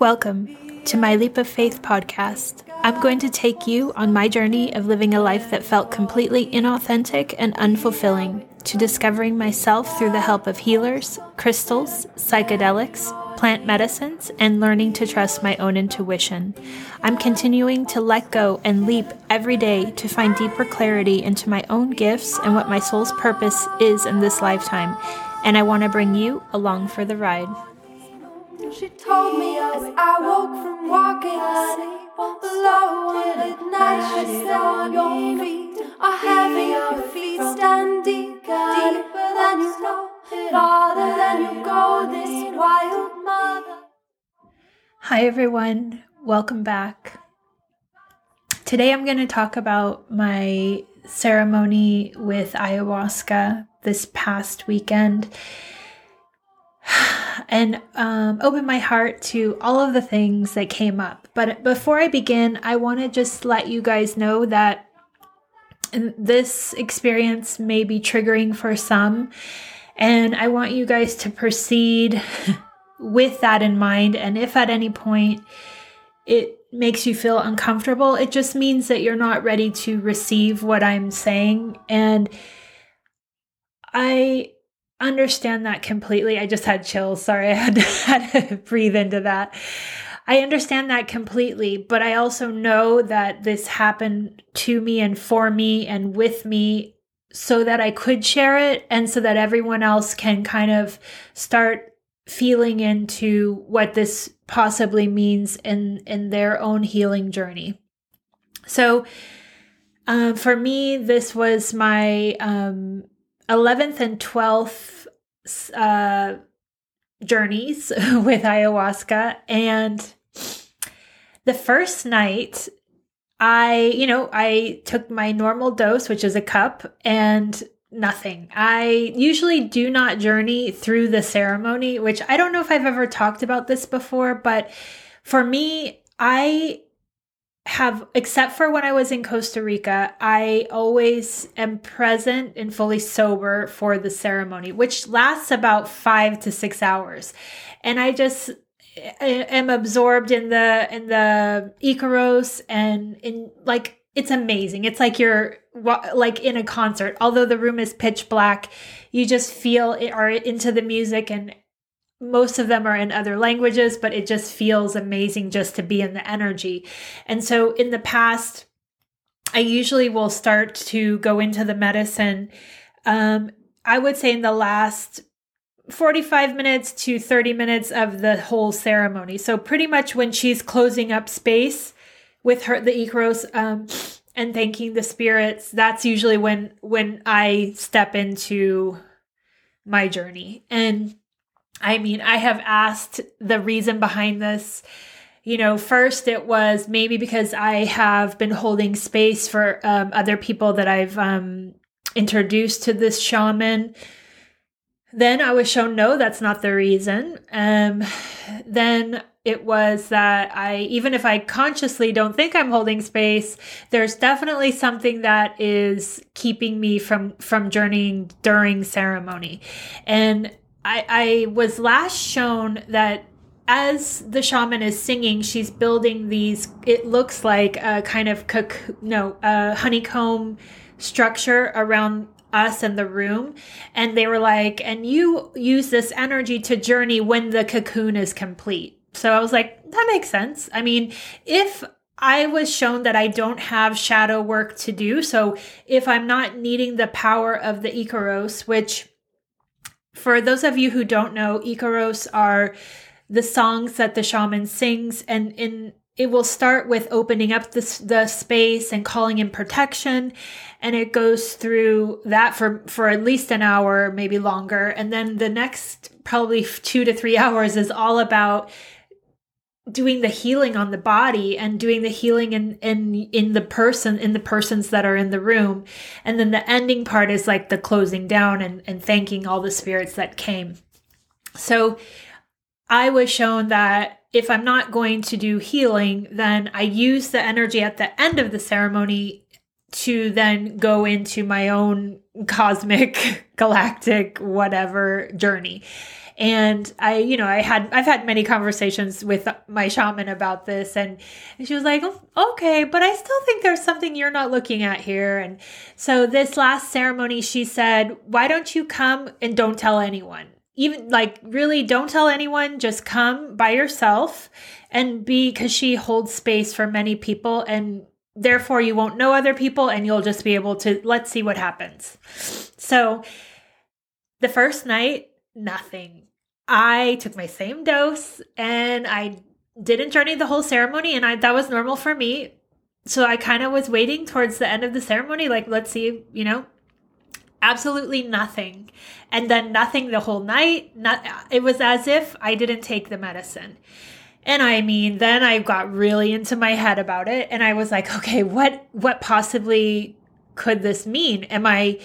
Welcome to my Leap of Faith podcast. I'm going to take you on my journey of living a life that felt completely inauthentic and unfulfilling, to discovering myself through the help of healers, crystals, psychedelics, plant medicines, and learning to trust my own intuition. I'm continuing to let go and leap every day to find deeper clarity into my own gifts and what my soul's purpose is in this lifetime. And I want to bring you along for the ride. She told me as I woke from walking asleep alone at night. She said, Your feet are heavy, your feet stand deep, deeper than you know, farther than you go. This wild mother. Hi, everyone. Welcome back. Today I'm going to talk about my ceremony with ayahuasca this past weekend and um, open my heart to all of the things that came up. But before I begin, I want to just let you guys know that this experience may be triggering for some. And I want you guys to proceed with that in mind. And if at any point it makes you feel uncomfortable, it just means that you're not ready to receive what I'm saying. And I understand that completely. I just had chills. Sorry, I had to, had to breathe into that. I understand that completely, but I also know that this happened to me and for me and with me so that I could share it and so that everyone else can kind of start feeling into what this possibly means in in their own healing journey. So, um, for me, this was my um, 11th and 12th uh, journeys with ayahuasca. And the first night, I, you know, I took my normal dose, which is a cup, and nothing. I usually do not journey through the ceremony, which I don't know if I've ever talked about this before, but for me, I have, except for when I was in Costa Rica, I always am present and fully sober for the ceremony, which lasts about five to six hours. And I just am absorbed in the in the Icaros and in like it's amazing. It's like you're like in a concert. Although the room is pitch black, you just feel it are into the music and most of them are in other languages, but it just feels amazing just to be in the energy. And so in the past, I usually will start to go into the medicine. Um, I would say in the last 45 minutes to 30 minutes of the whole ceremony. So pretty much when she's closing up space with her the Icaros um, and thanking the spirits, that's usually when when I step into my journey. And I mean, I have asked the reason behind this. You know, first it was maybe because I have been holding space for um, other people that I've um, introduced to this shaman. Then I was shown no, that's not the reason. Um, then it was that I, even if I consciously don't think I'm holding space, there's definitely something that is keeping me from from journeying during ceremony, and I, I was last shown that as the shaman is singing, she's building these. It looks like a kind of cocoon, no, a honeycomb structure around us and the room. And they were like, and you use this energy to journey when the cocoon is complete. So I was like, that makes sense. I mean, if I was shown that I don't have shadow work to do, so if I'm not needing the power of the Icaros, which for those of you who don't know, Icaros are the songs that the shaman sings, and in it will start with opening up the, the space and calling in protection and it goes through that for for at least an hour maybe longer. And then the next probably two to three hours is all about doing the healing on the body and doing the healing in in in the person in the persons that are in the room. And then the ending part is like the closing down and and thanking all the spirits that came. So i was shown that if i'm not going to do healing then i use the energy at the end of the ceremony to then go into my own cosmic galactic whatever journey And I, you know, I had I've had many conversations with my shaman about this and, and she was like, oh, "Okay, but I still think there's something you're not looking at here." And so this last ceremony she said, "Why don't you come and don't tell anyone?" Even like really don't tell anyone, just come by yourself and be because she holds space for many people and therefore you won't know other people and you'll just be able to let's see what happens. So the first night, nothing. I took my same dose and I didn't journey the whole ceremony and I that was normal for me. So I kind of was waiting towards the end of the ceremony like let's see, you know, absolutely nothing. And then nothing the whole night. Not it was as if I didn't take the medicine. And I mean, then I got really into my head about it and I was like, okay, what what possibly could this mean? Am I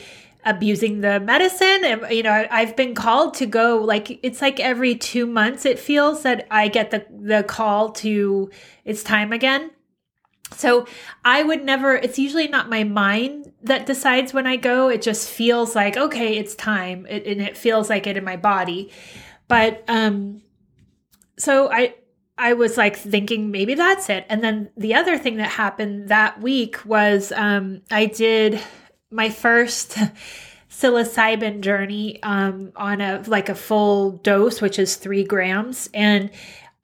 abusing the medicine? And, you know, I've been called to go like it's like every 2 months it feels that I get the the call to it's time again. So I would never, it's usually not my mind that decides when I go. It just feels like, okay, it's time. It, and it feels like it in my body. But, um, so I, I was like thinking maybe that's it. And then the other thing that happened that week was um, I did my first psilocybin journey um, on a like a full dose, which is three grams. And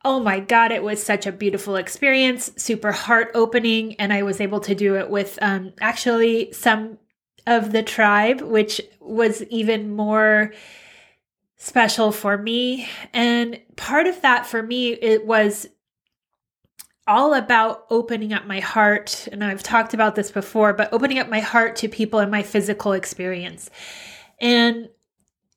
oh my God, it was such a beautiful experience, super heart opening. And I was able to do it with um, actually some of the tribe, which was even more special for me. And part of that for me, it was all about opening up my heart. And I've talked about this before, but opening up my heart to people in my physical experience. And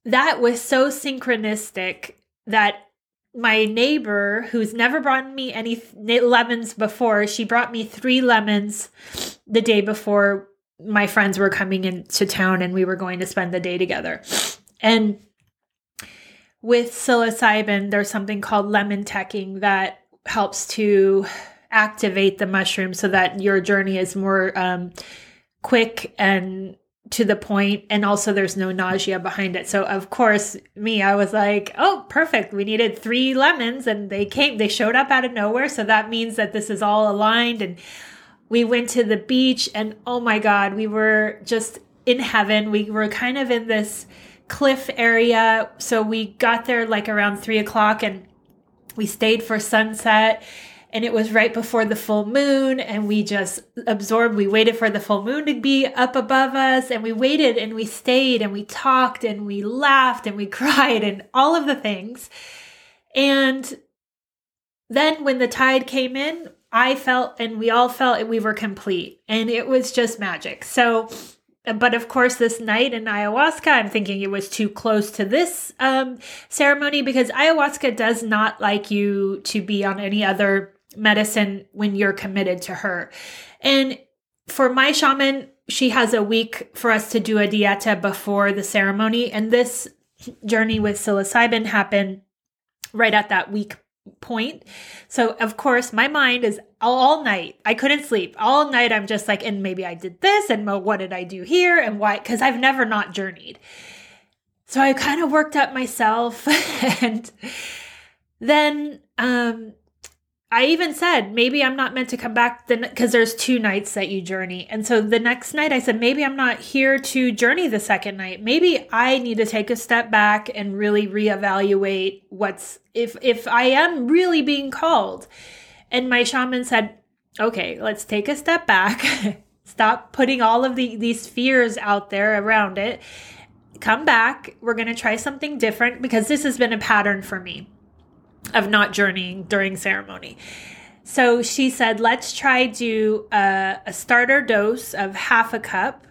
that was so synchronistic that my neighbor, who's never brought me any lemons before, she brought me three lemons the day before my friends were coming into town and we were going to spend the day together. And with psilocybin, there's something called lemon tekking that helps to activate the mushroom so that your journey is more um, quick and to the point and also there's no nausea behind it. So of course me i was like oh perfect. We needed three lemons and they came they showed up out of nowhere. So that means that this is all aligned and we went to the beach and oh my god we were just in heaven. We were kind of in this cliff area. So we got there like around three o'clock and we stayed for sunset. And it was right before the full moon, and we just absorbed. We waited for the full moon to be up above us, and we waited and we stayed and we talked and we laughed and we cried and all of the things. And then when the tide came in, I felt and we all felt we were complete, and it was just magic. So but of course this night in ayahuasca i'm thinking it was too close to this um, ceremony because ayahuasca does not like you to be on any other medicine when you're committed to her. And for my shaman she has a week for us to do a dieta before the ceremony. And this journey with psilocybin happened right at that week point. So of course my mind is all, night. I couldn't sleep. All night I'm just like, and maybe I did this and what did I do here and why? Because I've never not journeyed. So I kind of worked up myself and then um I even said maybe I'm not meant to come back because there's two nights that you journey. And so the next night I said maybe I'm not here to journey the second night. Maybe I need to take a step back and really reevaluate what's if if I am really being called. And my shaman said, "Okay, let's take a step back. Stop putting all of the, these fears out there around it. Come back. We're going to try something different because this has been a pattern for me." Of not journeying during ceremony. So she said, let's try do a, a, starter dose of half a cup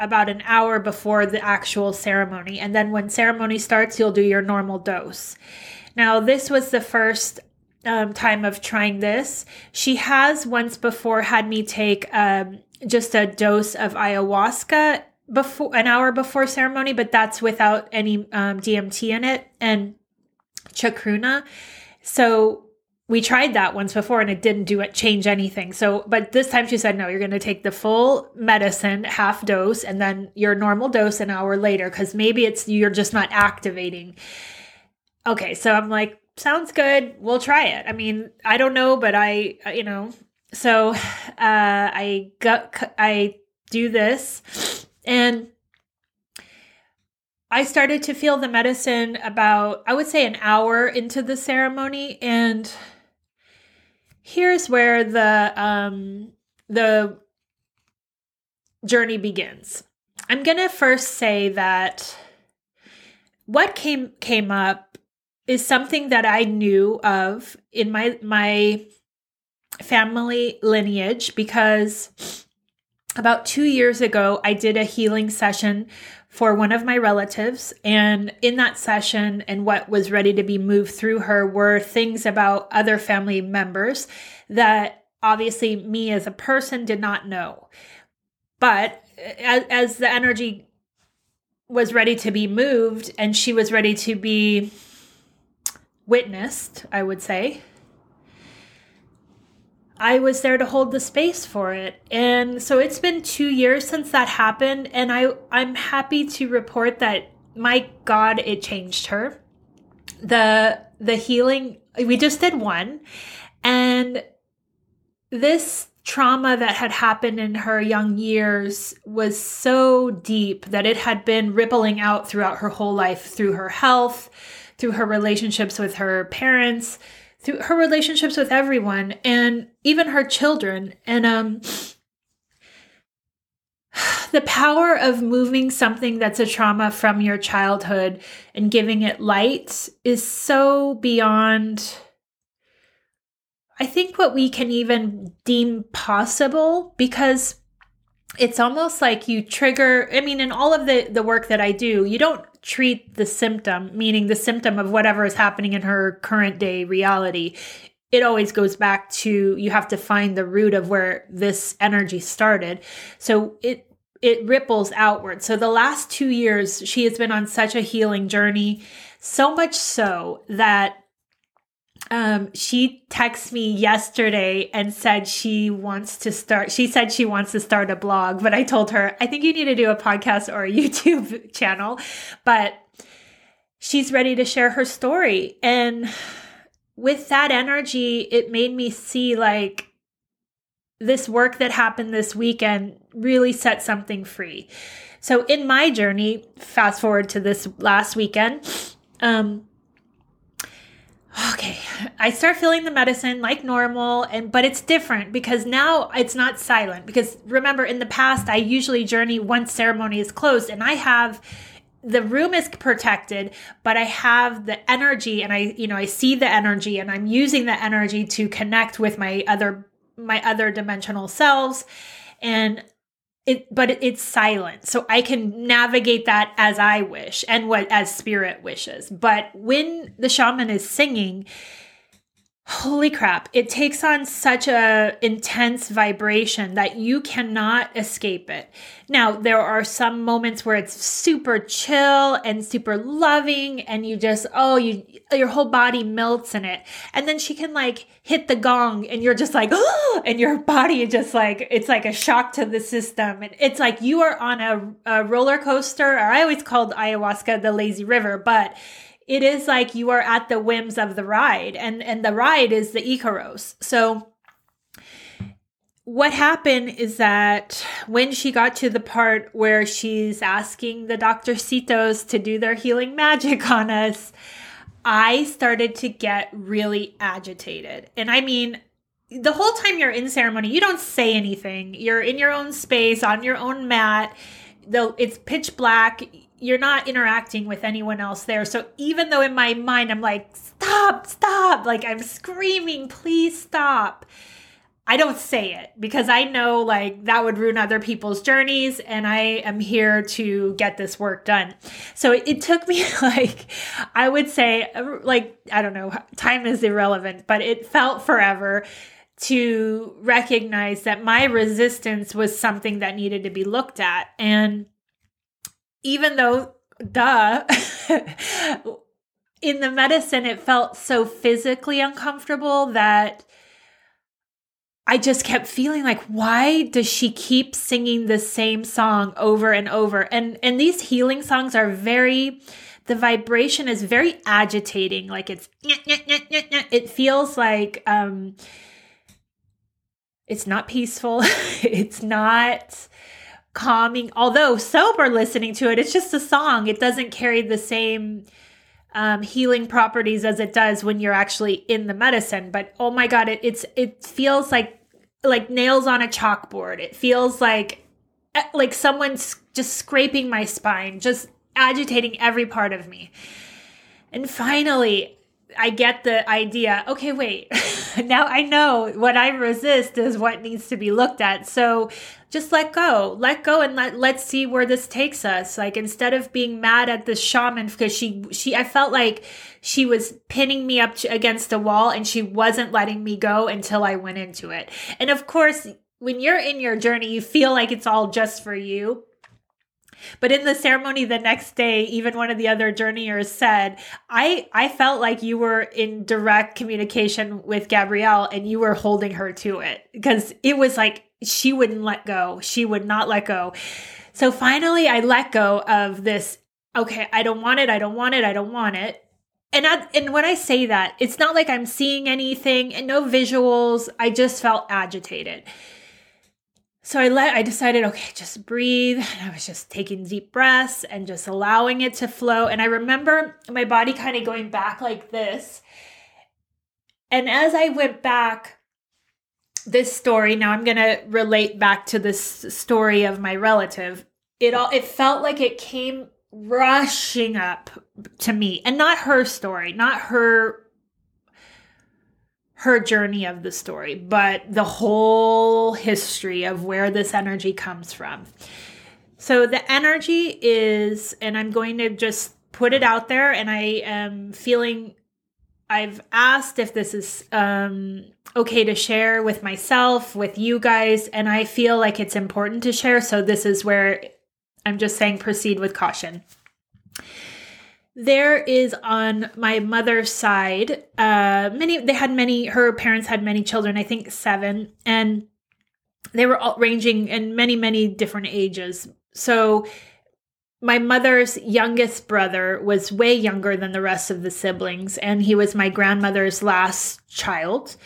about an hour before the actual ceremony. And then when ceremony starts, you'll do your normal dose. Now, this was the first um, time of trying this. She has once before had me take um, just a dose of ayahuasca before an hour before ceremony, but that's without any um, DMT in it. And chacruna. So we tried that once before and it didn't do it change anything. So, but this time she said, no, you're going to take the full medicine, half dose, and then your normal dose an hour later because maybe it's you're just not activating. okay, so I'm like, sounds good. We'll try it. I mean, I don't know, but I, uh, you know, so uh, I got, I do this and I started to feel the medicine about, I would say, an hour into the ceremony. And here's where the, um, the journey begins. I'm going to first say that what came came up is something that I knew of in my my family lineage because about 2 years ago I did a healing session for one of my relatives and in that session and what was ready to be moved through her were things about other family members that obviously me as a person did not know but as, as the energy was ready to be moved and she was ready to be witnessed, I would say. I was there to hold the space for it. And so it's been 2 years since that happened and I I'm happy to report that my god it changed her. The the healing we just did one and this trauma that had happened in her young years was so deep that it had been rippling out throughout her whole life through her health, through her relationships with her parents, through her relationships with everyone and even her children. And um the power of moving something that's a trauma from your childhood and giving it light is so beyond I think what we can even deem possible because it's almost like you trigger i mean in all of the the work that i do you don't treat the symptom meaning the symptom of whatever is happening in her current day reality it always goes back to you have to find the root of where this energy started. So it it ripples outward. So the last 2 years she has been on such a healing journey. So much so that um, she texted me yesterday and said she wants to start. She said she wants to start a blog, but I told her, I think you need to do a podcast or a YouTube channel. But she's ready to share her story. And with that energy, it made me see like this work that happened this weekend really set something free. So in my journey, fast forward to this last weekend, um, okay i start feeling the medicine like normal and but it's different because now it's not silent because remember in the past i usually journey once ceremony is closed and i have the room is protected but i have the energy and i you know i see the energy and i'm using the energy to connect with my other my other dimensional selves and it but it's silent. So i can navigate that as i wish and what as spirit wishes. But when the shaman is singing holy crap. It takes on such a intense vibration that you cannot escape it. Now there are some moments where it's super chill and super loving and you just oh you your whole body melts in it. And then she can like hit the gong and you're just like oh and your body just like it's like a shock to the system. And it's like you are on a, a roller coaster or i always called ayahuasca the lazy river but it is like you are at the whims of the ride and and the ride is the icaros. So what happened is that when she got to the part where she's asking the doctorcitos to do their healing magic on us i started to get really agitated. And i mean the whole time you're in ceremony you don't say anything. You're in your own space on your own mat. Though it's pitch black you're not interacting with anyone else there. So even though in my mind I'm like, stop, stop, like I'm screaming, please stop. I don't say it because I know like that would ruin other people's journeys and I am here to get this work done. So it, it took me like, I would say, like, I don't know, time is irrelevant, but it felt forever to recognize that my resistance was something that needed to be looked at. And even though, duh, in the medicine, it felt so physically uncomfortable that I just kept feeling like, why does she keep singing the same song over and over? And and these healing songs are very the vibration is very agitating. Like it's it feels like um it's not peaceful. It's not calming although sober listening to it it's just a song it doesn't carry the same um, healing properties as it does when you're actually in the medicine but oh my god it, it's it feels like like nails on a chalkboard it feels like eh, like someone's just scraping my spine just agitating every part of me and finally I get the idea. Okay, wait. now I know what I resist is what needs to be looked at. So just let go. Let go and let let's see where this takes us. Like instead of being mad at the shaman because she she I felt like she was pinning me up against a wall and she wasn't letting me go until I went into it. And of course, when you're in your journey, you feel like it's all just for you but in the ceremony the next day, even one of the other journeyers said, I, I felt like you were in direct communication with Gabrielle and you were holding her to it because it was like she wouldn't let go. She would not let go. So finally, I let go of this. Okay, I don't want it. I don't want it. I don't want it. And I, and when I say that, it's not like I'm seeing anything and no visuals. I just felt agitated. So I let I decided, okay, just breathe. And I was just taking deep breaths and just allowing it to flow. And I remember my body kind of going back like this. And as I went back, this story, now I'm gonna relate back to this story of my relative. It all it felt like it came rushing up to me and not her story, not her her journey of the story, but the whole history of where this energy comes from. So the energy is, and I'm going to just put it out there, and I am feeling. I've asked if this is um, okay to share with myself, with you guys, and I feel like it's important to share. So, this is where I'm just saying proceed with caution there is on my mother's side uh many they had many her parents had many children i think seven and they were all ranging in many many different ages. So my mother's youngest brother was way younger than the rest of the siblings and he was my grandmother's last child.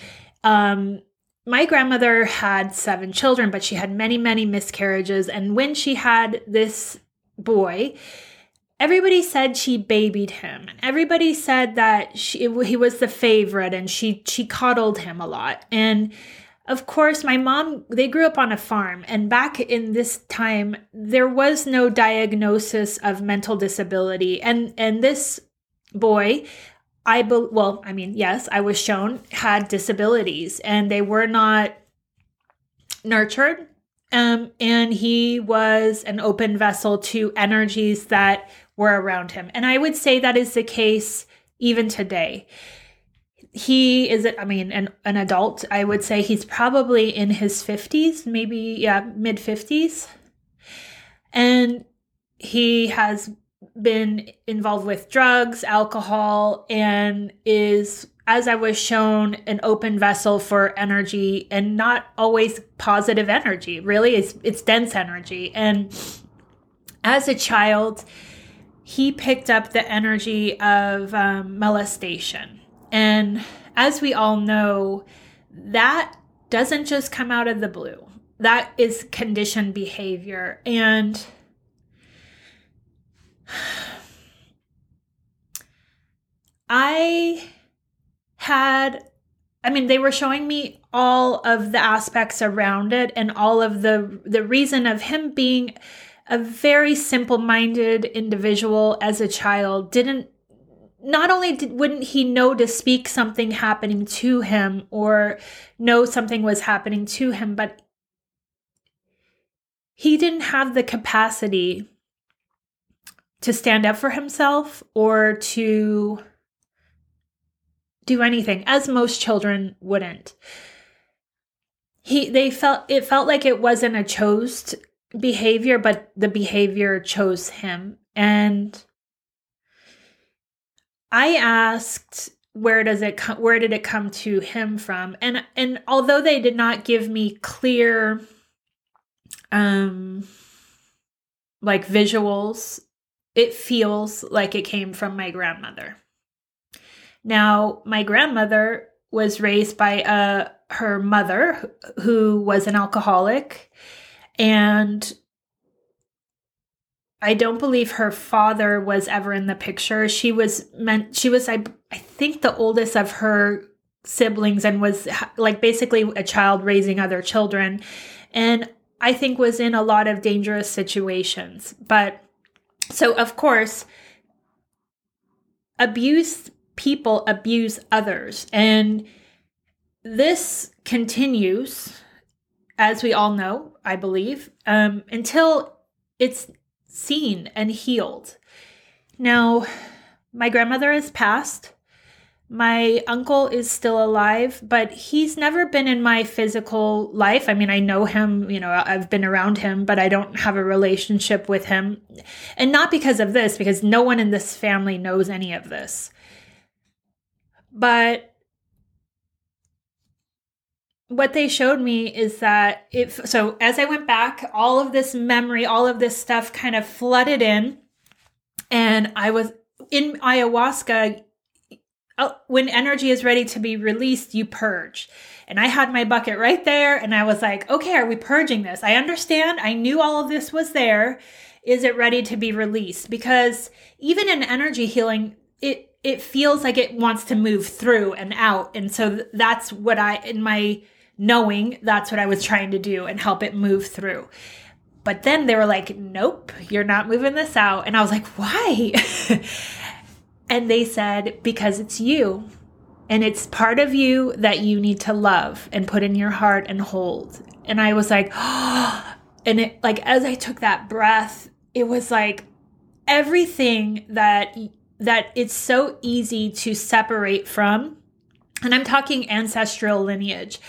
Um my grandmother had seven children but she had many many miscarriages and when she had this boy everybody said she babied him everybody said that she, he was the favorite and she she coddled him a lot. And of course my mom they grew up on a farm and back in this time there was no diagnosis of mental disability. And and this boy i be, well i mean yes i was shown had disabilities and they were not nurtured um, and he was an open vessel to energies that were around him. And I would say that is the case even today. He is, I mean, an, an adult. I would say he's probably in his 50s, maybe, yeah, mid 50s. And he has been involved with drugs, alcohol, and is, as I was shown, an open vessel for energy and not always positive energy. Really, it's, it's dense energy. And as a child, he picked up the energy of um, molestation. And as we all know, that doesn't just come out of the blue, that is conditioned behavior. And I had I mean they were showing me all of the aspects around it and all of the the reason of him being a very simple minded individual as a child didn't not only did, wouldn't he know to speak something happening to him or know something was happening to him, but he didn't have the capacity to stand up for himself or to do anything, as most children wouldn't. He they felt it felt like it wasn't a chose behavior, but the behavior chose him. And I asked where does it come where did it come to him from and and although they did not give me clear um like visuals it feels like it came from my grandmother. Now, my grandmother was raised by uh, her mother, who was an alcoholic, and I don't believe her father was ever in the picture. She was meant she was I I think the oldest of her siblings and was like basically a child raising other children and I think was in a lot of dangerous situations. But so of course abuse people abuse others and this continues as we all know, I believe, um, until it's seen and healed. Now, my grandmother has passed. My uncle is still alive, but he's never been in my physical life. I mean, I know him, you know, I've been around him, but I don't have a relationship with him. And not because of this, because no one in this family knows any of this. But what they showed me is that if so as i went back all of this memory all of this stuff kind of flooded in. And i was in ayahuasca uh, when energy is ready to be released you purge. And i had my bucket right there and i was like okay are we purging this? I understand. I knew all of this was there. Is it ready to be released? Because even in energy healing it it feels like it wants to move through and out and so that's what i in my knowing that's what I was trying to do and help it move through. But then they were like, nope, you're not moving this out. And I was like, why? and they said, because it's you. And it's part of you that you need to love and put in your heart and hold. And I was like, and it like as I took that breath, it was like everything that that it's so easy to separate from. And I'm talking ancestral lineage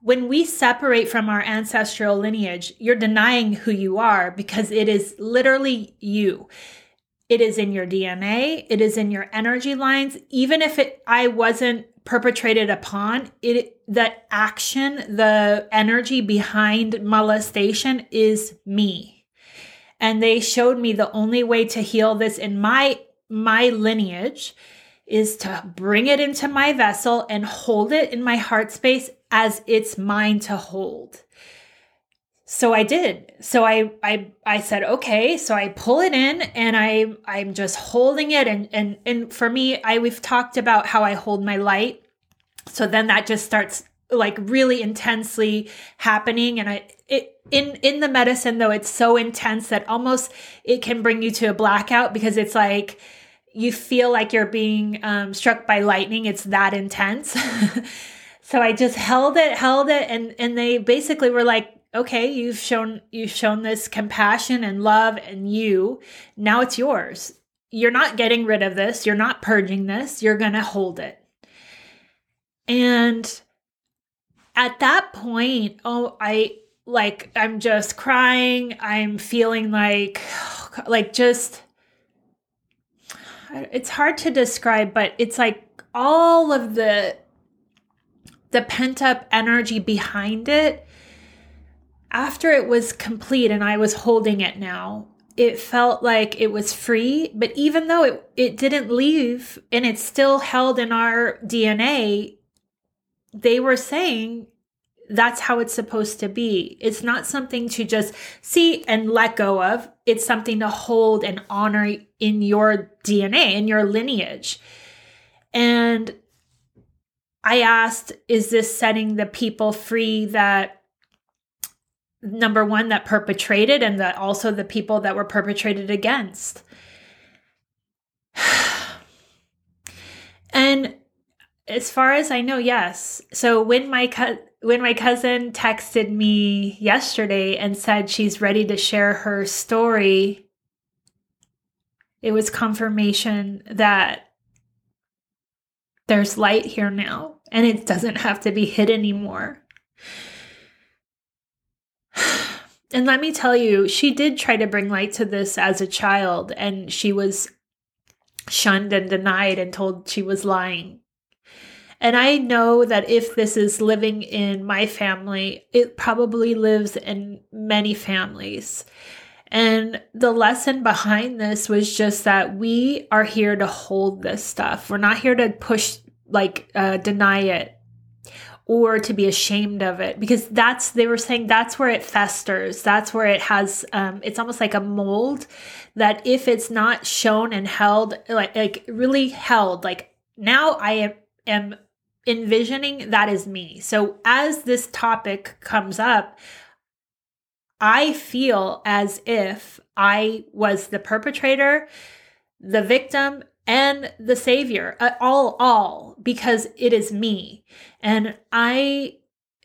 when we separate from our ancestral lineage, you're denying who you are because it is literally you. It is in your DNA, it is in your energy lines. Even if it I wasn't perpetrated upon, it that action, the energy behind molestation is me. And they showed me the only way to heal this in my my lineage is to bring it into my vessel and hold it in my heart space as it's mine to hold. So I did. So I I I said, okay. So I pull it in and I I'm just holding it and and and for me, I we've talked about how I hold my light. So then that just starts like really intensely happening and I it in in the medicine though it's so intense that almost it can bring you to a blackout because it's like you feel like you're being um, struck by lightning. It's that intense. so I just held it, held it, and and they basically were like, "Okay, you've shown you've shown this compassion and love, and you now it's yours. You're not getting rid of this. You're not purging this. You're gonna hold it." And at that point, oh, I like I'm just crying. I'm feeling like like just it's hard to describe, but it's like all of the the pent up energy behind it after it was complete and I was holding it now, it felt like it was free. But even though it, it didn't leave and it's still held in our DNA, they were saying that's how it's supposed to be. It's not something to just see and let go of. It's something to hold and honor in your DNA, in your lineage. And I asked, is this setting the people free that number one, that perpetrated, and that also the people that were perpetrated against? and as far as I know, yes. So when my co- when my cousin texted me yesterday and said she's ready to share her story, it was confirmation that there's light here now and it doesn't have to be hid anymore. And let me tell you, she did try to bring light to this as a child, and she was shunned and denied and told she was lying. And I know that if this is living in my family, it probably lives in many families. And the lesson behind this was just that we are here to hold this stuff. We're not here to push, like, uh, deny it or to be ashamed of it because that's they were saying that's where it festers that's where it has um, it's almost like a mold that if it's not shown and held like like really held like now i am, am envisioning that is me so as this topic comes up i feel as if i was the perpetrator the victim and the savior uh, all all because it is me. And i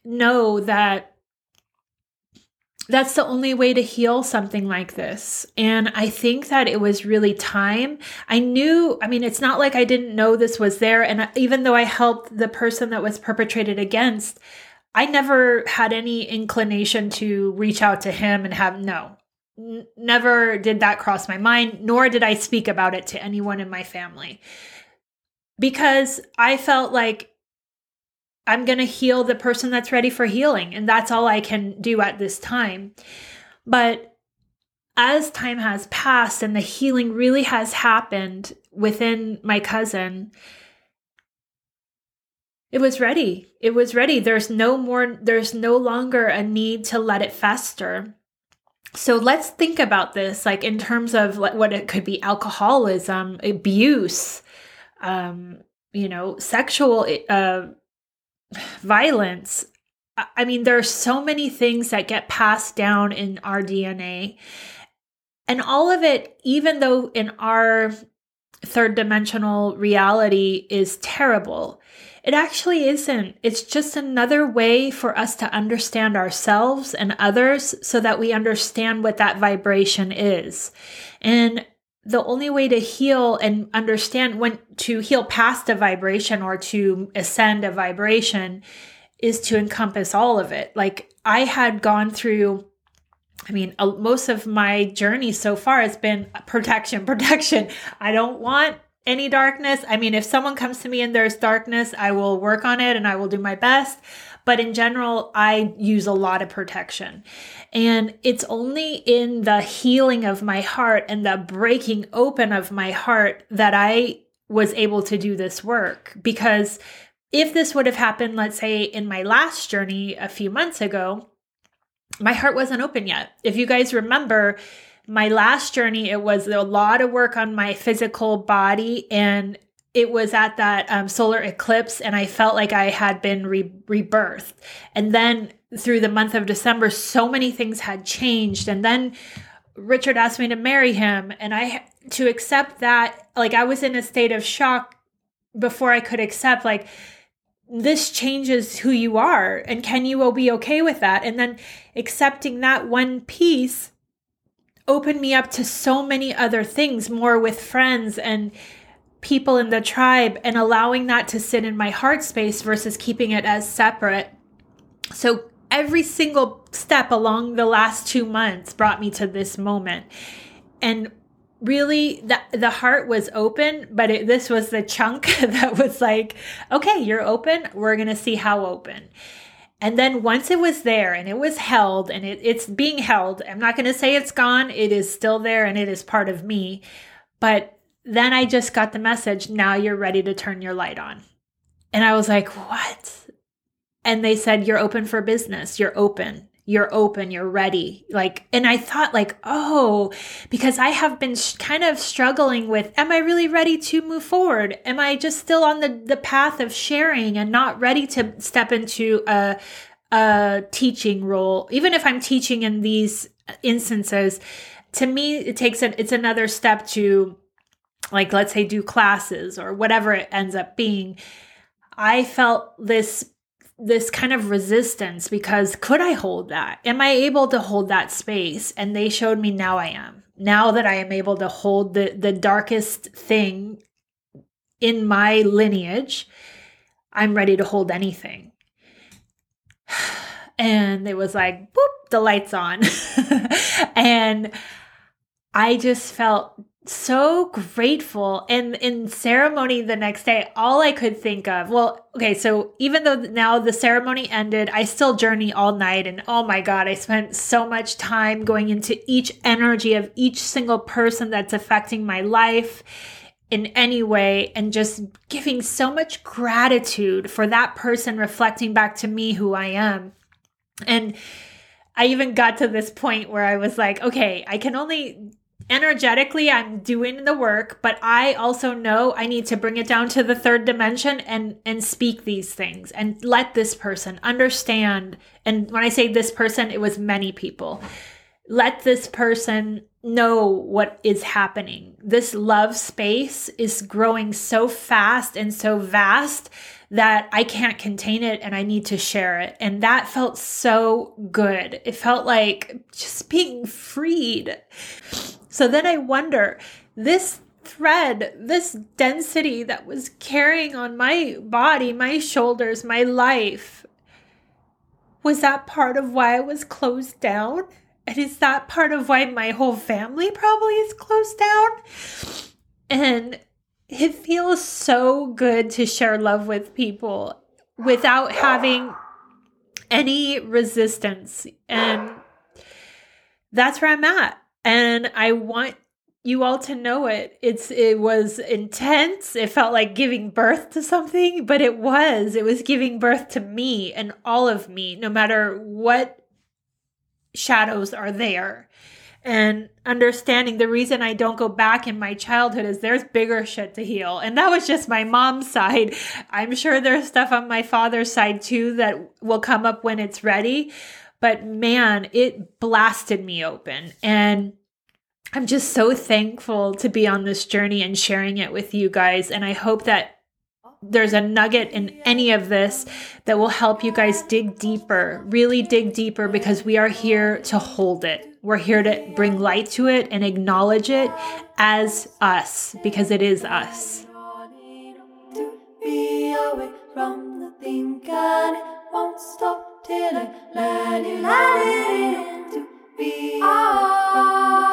know that that's the only way to heal something like this. And i think that it was really time. I knew i mean it's not like i didn't know this was there. And even though i helped the person that was perpetrated against i never had any inclination to reach out to him and have no N- never did that cross my mind, nor did I speak about it to anyone in my family because I felt like I'm going to heal the person that's ready for healing. And that's all I can do at this time. But as time has passed and the healing really has happened within my cousin, it was ready. It was ready. There's no more, there's no longer a need to let it fester. So let's think about this like in terms of what it could be alcoholism, abuse, um, you know, sexual uh, violence. I mean, there are so many things that get passed down in our DNA. And all of it, even though in our third dimensional reality is terrible, it actually isn't. It's just another way for us to understand ourselves and others so that we understand what that vibration is. And the only way to heal and understand when to heal past a vibration or to ascend a vibration is to encompass all of it. Like I had gone through I mean, most of my journey so far has been protection, protection. I don't want any darkness. I mean, if someone comes to me and there's darkness, I will work on it and I will do my best. But in general, I use a lot of protection. And it's only in the healing of my heart and the breaking open of my heart that I was able to do this work. Because if this would have happened, let's say in my last journey a few months ago, my heart wasn't open yet. If you guys remember, my last journey, it was a lot of work on my physical body and it was at that um, solar eclipse and i felt like i had been re- rebirthed. And then through the month of december so many things had changed. And then richard asked me to marry him and i to accept that like i was in a state of shock before i could accept like this changes who you are and can you be okay with that? And then accepting that one piece opened me up to so many other things more with friends and people in the tribe and allowing that to sit in my heart space versus keeping it as separate. So every single step along the last 2 months brought me to this moment. And really the, the heart was open but it, this was the chunk that was like okay you're open we're gonna see how open and then once it was there and it was held and it, it's being held, I'm not going to say it's gone. It is still there and it is part of me. But then I just got the message now you're ready to turn your light on. And I was like, what? And they said, you're open for business. You're open you're open, you're ready. Like, and I thought, like, oh, because I have been sh- kind of struggling with, am I really ready to move forward? Am I just still on the, the path of sharing and not ready to step into a, a teaching role? Even if I'm teaching in these instances, to me, it takes it, it's another step to, like, let's say, do classes or whatever it ends up being. I felt this this kind of resistance because could I hold that? Am I able to hold that space? And they showed me now I am. Now that I am able to hold the the darkest thing in my lineage, I'm ready to hold anything. And it was like, boop, the lights on. and I just felt so grateful. And in ceremony the next day, all I could think of, well, okay, so even though now the ceremony ended, I still journey all night. And oh my God, I spent so much time going into each energy of each single person that's affecting my life in any way and just giving so much gratitude for that person reflecting back to me who I am. And I even got to this point where I was like, okay, I can only energetically I'm doing the work, but I also know I need to bring it down to the third dimension and and speak these things and let this person understand. And when I say this person, it was many people. Let this person know what is happening. This love space is growing so fast and so vast that I can't contain it and I need to share it. And that felt so good. It felt like just being freed. So then I wonder this thread, this density that was carrying on my body, my shoulders, my life, was that part of why I was closed down? And is that part of why my whole family probably is closed down? And it feels so good to share love with people without having any resistance. And that's where I'm at. And I want you all to know it. It's it was intense. It felt like giving birth to something, but it was. It was giving birth to me and all of me, no matter what shadows are there. And understanding the reason I don't go back in my childhood is there's bigger shit to heal. And that was just my mom's side. I'm sure there's stuff on my father's side too that will come up when it's ready. But man, it blasted me open. And I'm just so thankful to be on this journey and sharing it with you guys. And I hope that there's a nugget in any of this that will help you guys dig deeper, really dig deeper, because we are here to hold it. We're here to bring light to it and acknowledge it as us, because it is us. won't till I let you let it be. Oh,